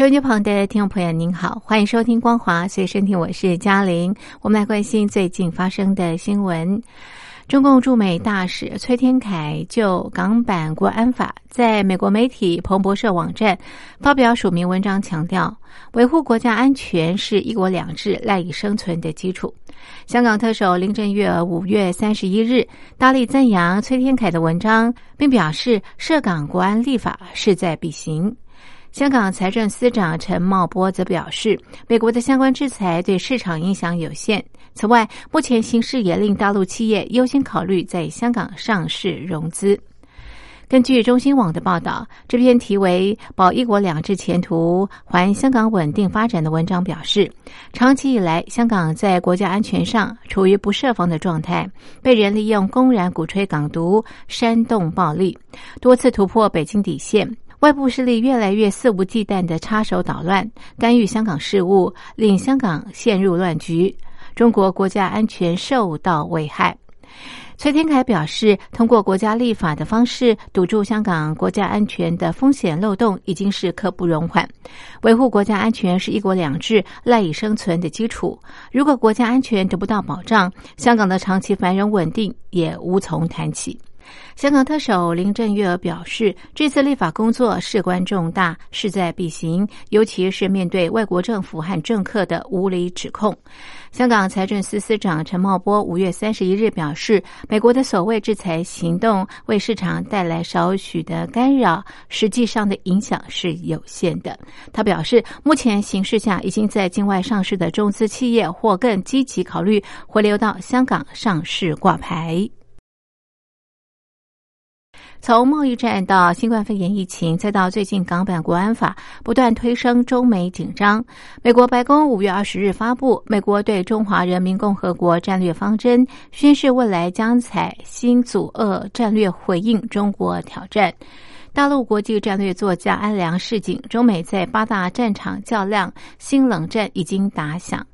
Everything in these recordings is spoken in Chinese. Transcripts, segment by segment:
收音机旁的听众朋友，您好，欢迎收听光华随身听，我是嘉玲。我们来关心最近发生的新闻。中共驻美大使崔天凯就港版国安法在美国媒体彭博社网站发表署名文章，强调维护国家安全是一国两制赖以生存的基础。香港特首林郑月娥五月三十一日大力赞扬崔天凯的文章，并表示涉港国安立法势在必行。香港财政司长陈茂波则表示，美国的相关制裁对市场影响有限。此外，目前形势也令大陆企业优先考虑在香港上市融资。根据中新网的报道，这篇题为《保一国两制前途，还香港稳定发展》的文章表示，长期以来，香港在国家安全上处于不设防的状态，被人利用公然鼓吹港独、煽动暴力，多次突破北京底线。外部势力越来越肆无忌惮的插手捣乱、干预香港事务，令香港陷入乱局，中国国家安全受到危害。崔天凯表示，通过国家立法的方式堵住香港国家安全的风险漏洞，已经是刻不容缓。维护国家安全是一国两制赖以生存的基础。如果国家安全得不到保障，香港的长期繁荣稳定也无从谈起。香港特首林郑月娥表示，这次立法工作事关重大，势在必行，尤其是面对外国政府和政客的无理指控。香港财政司司长陈茂波五月三十一日表示，美国的所谓制裁行动为市场带来少许的干扰，实际上的影响是有限的。他表示，目前形势下，已经在境外上市的中资企业或更积极考虑回流到香港上市挂牌。从贸易战到新冠肺炎疫情，再到最近港版国安法，不断推升中美紧张。美国白宫五月二十日发布美国对中华人民共和国战略方针，宣示未来将采新组恶战略回应中国挑战。大陆国际战略作家安良示警，中美在八大战场较量，新冷战已经打响。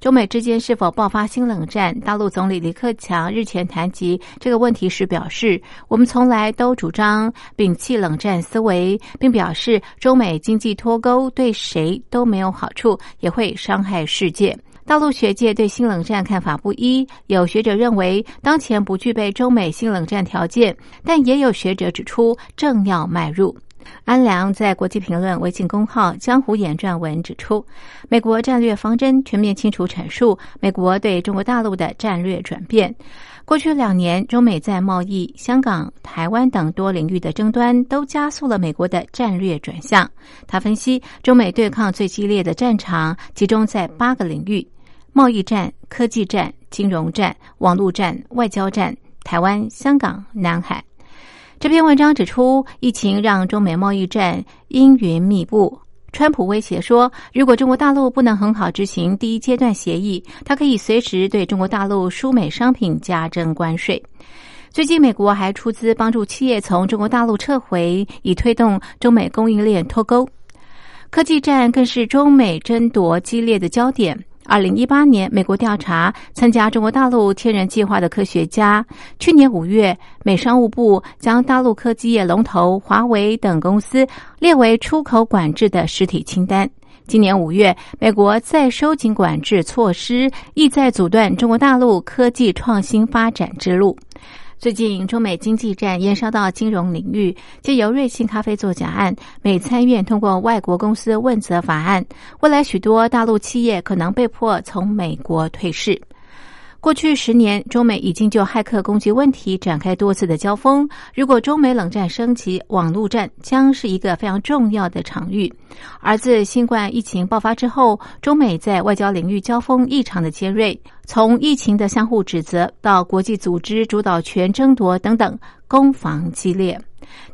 中美之间是否爆发新冷战？大陆总理李克强日前谈及这个问题时表示：“我们从来都主张摒弃冷战思维，并表示中美经济脱钩对谁都没有好处，也会伤害世界。”大陆学界对新冷战看法不一，有学者认为当前不具备中美新冷战条件，但也有学者指出正要迈入。安良在国际评论微信公号“江湖演撰文”指出，美国战略方针全面清楚阐述美国对中国大陆的战略转变。过去两年，中美在贸易、香港、台湾等多领域的争端，都加速了美国的战略转向。他分析，中美对抗最激烈的战场集中在八个领域：贸易战、科技战、金融战、网络战、外交战、台湾、香港、南海。这篇文章指出，疫情让中美贸易战阴云密布。川普威胁说，如果中国大陆不能很好执行第一阶段协议，他可以随时对中国大陆输美商品加征关税。最近，美国还出资帮助企业从中国大陆撤回，以推动中美供应链脱钩。科技战更是中美争夺激烈的焦点。二零一八年，美国调查参加中国大陆天人计划的科学家。去年五月，美商务部将大陆科技业龙头华为等公司列为出口管制的实体清单。今年五月，美国再收紧管制措施，意在阻断中国大陆科技创新发展之路。最近，中美经济战延烧到金融领域，借由瑞幸咖啡作假案，美参院通过外国公司问责法案，未来许多大陆企业可能被迫从美国退市。过去十年，中美已经就骇客攻击问题展开多次的交锋。如果中美冷战升级，网络战将是一个非常重要的场域。而自新冠疫情爆发之后，中美在外交领域交锋异常的尖锐。从疫情的相互指责到国际组织主导权争夺等等，攻防激烈。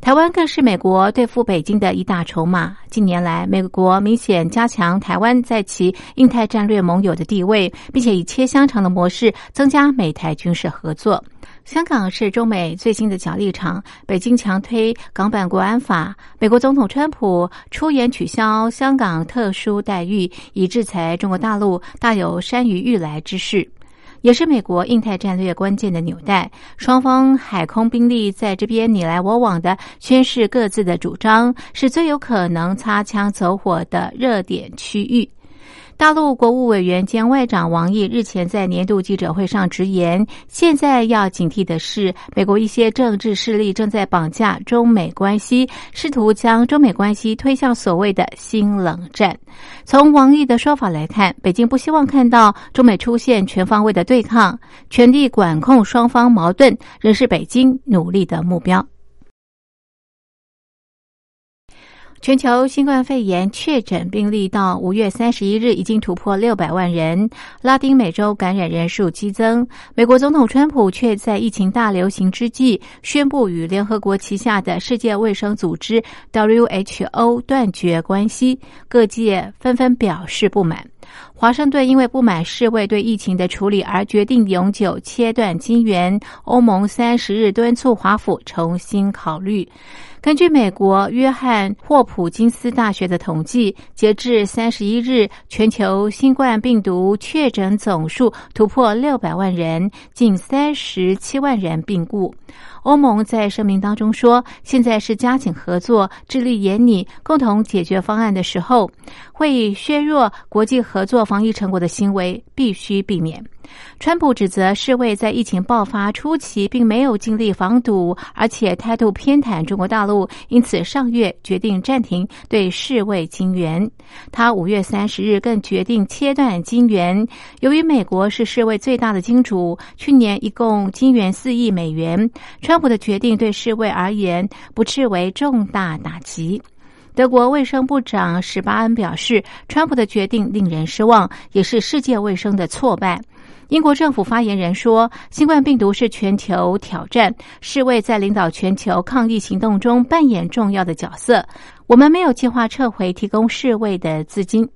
台湾更是美国对付北京的一大筹码。近年来，美国明显加强台湾在其印太战略盟友的地位，并且以切香肠的模式增加美台军事合作。香港是中美最新的角力场，北京强推港版国安法，美国总统川普出言取消香港特殊待遇，以制裁中国大陆，大有山雨欲来之势。也是美国印太战略关键的纽带，双方 海空兵力在这边你来我往的宣示各自的主张，是最有可能擦枪走火的热点区域。大陆国务委员兼外长王毅日前在年度记者会上直言，现在要警惕的是，美国一些政治势力正在绑架中美关系，试图将中美关系推向所谓的新冷战。从王毅的说法来看，北京不希望看到中美出现全方位的对抗，全力管控双方矛盾，仍是北京努力的目标。全球新冠肺炎确诊病例到五月三十一日已经突破六百万人，拉丁美洲感染人数激增。美国总统川普却在疫情大流行之际宣布与联合国旗下的世界卫生组织 WHO 断绝关系，各界纷纷表示不满。华盛顿因为不满世卫对疫情的处理而决定永久切断金援，欧盟三十日敦促华府重新考虑。根据美国约翰霍普金斯大学的统计，截至三十一日，全球新冠病毒确诊总数突破六百万人，近三十七万人病故。欧盟在声明当中说：“现在是加紧合作、致力研拟共同解决方案的时候，会削弱国际合作防疫成果的行为必须避免。”川普指责世卫在疫情爆发初期并没有尽力防堵，而且态度偏袒中国大陆，因此上月决定暂停对世卫金援。他五月三十日更决定切断金援。由于美国是世卫最大的金主，去年一共金援四亿美元。川普的决定对世卫而言不视为重大打击。德国卫生部长史巴恩表示，川普的决定令人失望，也是世界卫生的挫败。英国政府发言人说：“新冠病毒是全球挑战，世卫在领导全球抗疫行动中扮演重要的角色。”我们没有计划撤回提供世卫的资金。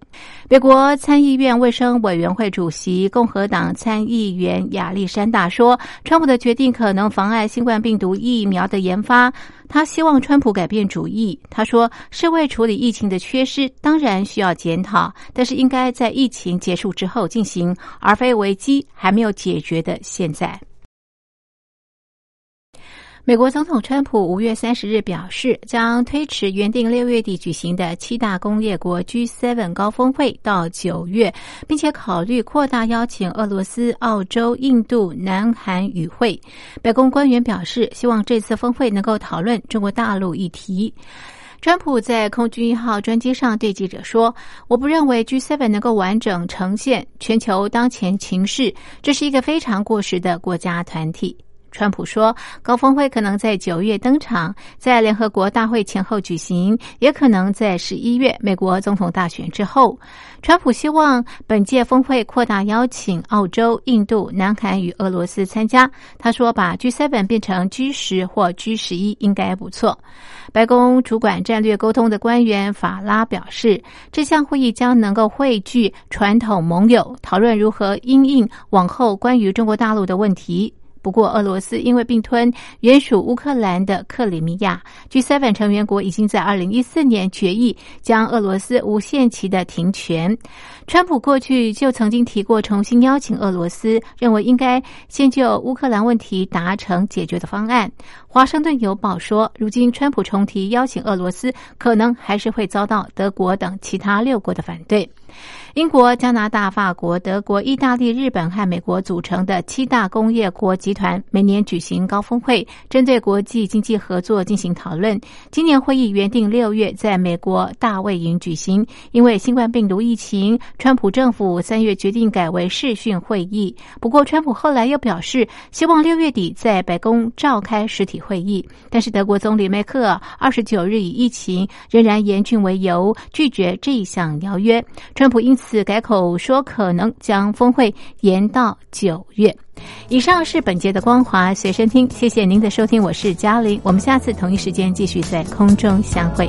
美国参议院卫生委员会主席共和党参议员亚历山大说：“川普的决定可能妨碍新冠病毒疫苗的研发。”他希望川普改变主意。他说：“世卫处理疫情的缺失当然需要检讨，但是应该在疫情结束之后进行，而非危机还没有解决的现在。”美国总统川普五月三十日表示，将推迟原定六月底举行的七大工业国 G7 高峰会到九月，并且考虑扩大邀请俄罗斯、澳洲、印度、南韩与会。白宫官员表示，希望这次峰会能够讨论中国大陆议题。川普在空军一号专机上对记者说：“我不认为 G7 能够完整呈现全球当前情势，这是一个非常过时的国家团体。”川普说，高峰会可能在九月登场，在联合国大会前后举行，也可能在十一月美国总统大选之后。川普希望本届峰会扩大邀请澳洲、印度、南韩与俄罗斯参加。他说，把 G7 变成 G 十或 G 十一应该不错。白宫主管战略沟通的官员法拉表示，这项会议将能够汇聚传统盟友，讨论如何因应往后关于中国大陆的问题。不过，俄罗斯因为并吞原属乌克兰的克里米亚，G7 成员国已经在二零一四年决议将俄罗斯无限期的停权。川普过去就曾经提过重新邀请俄罗斯，认为应该先就乌克兰问题达成解决的方案。华盛顿邮报说，如今川普重提邀请俄罗斯，可能还是会遭到德国等其他六国的反对。英国、加拿大、法国、德国、意大利、日本和美国组成的七大工业国集。团每年举行高峰会，针对国际经济合作进行讨论。今年会议原定六月在美国大卫营举行，因为新冠病毒疫情，川普政府三月决定改为视讯会议。不过，川普后来又表示希望六月底在白宫召开实体会议。但是，德国总理梅克二十九日以疫情仍然严峻为由，拒绝这一项邀约。川普因此改口说可能将峰会延到九月。以上是本节的光华随身听，谢谢您的收听，我是嘉玲，我们下次同一时间继续在空中相会。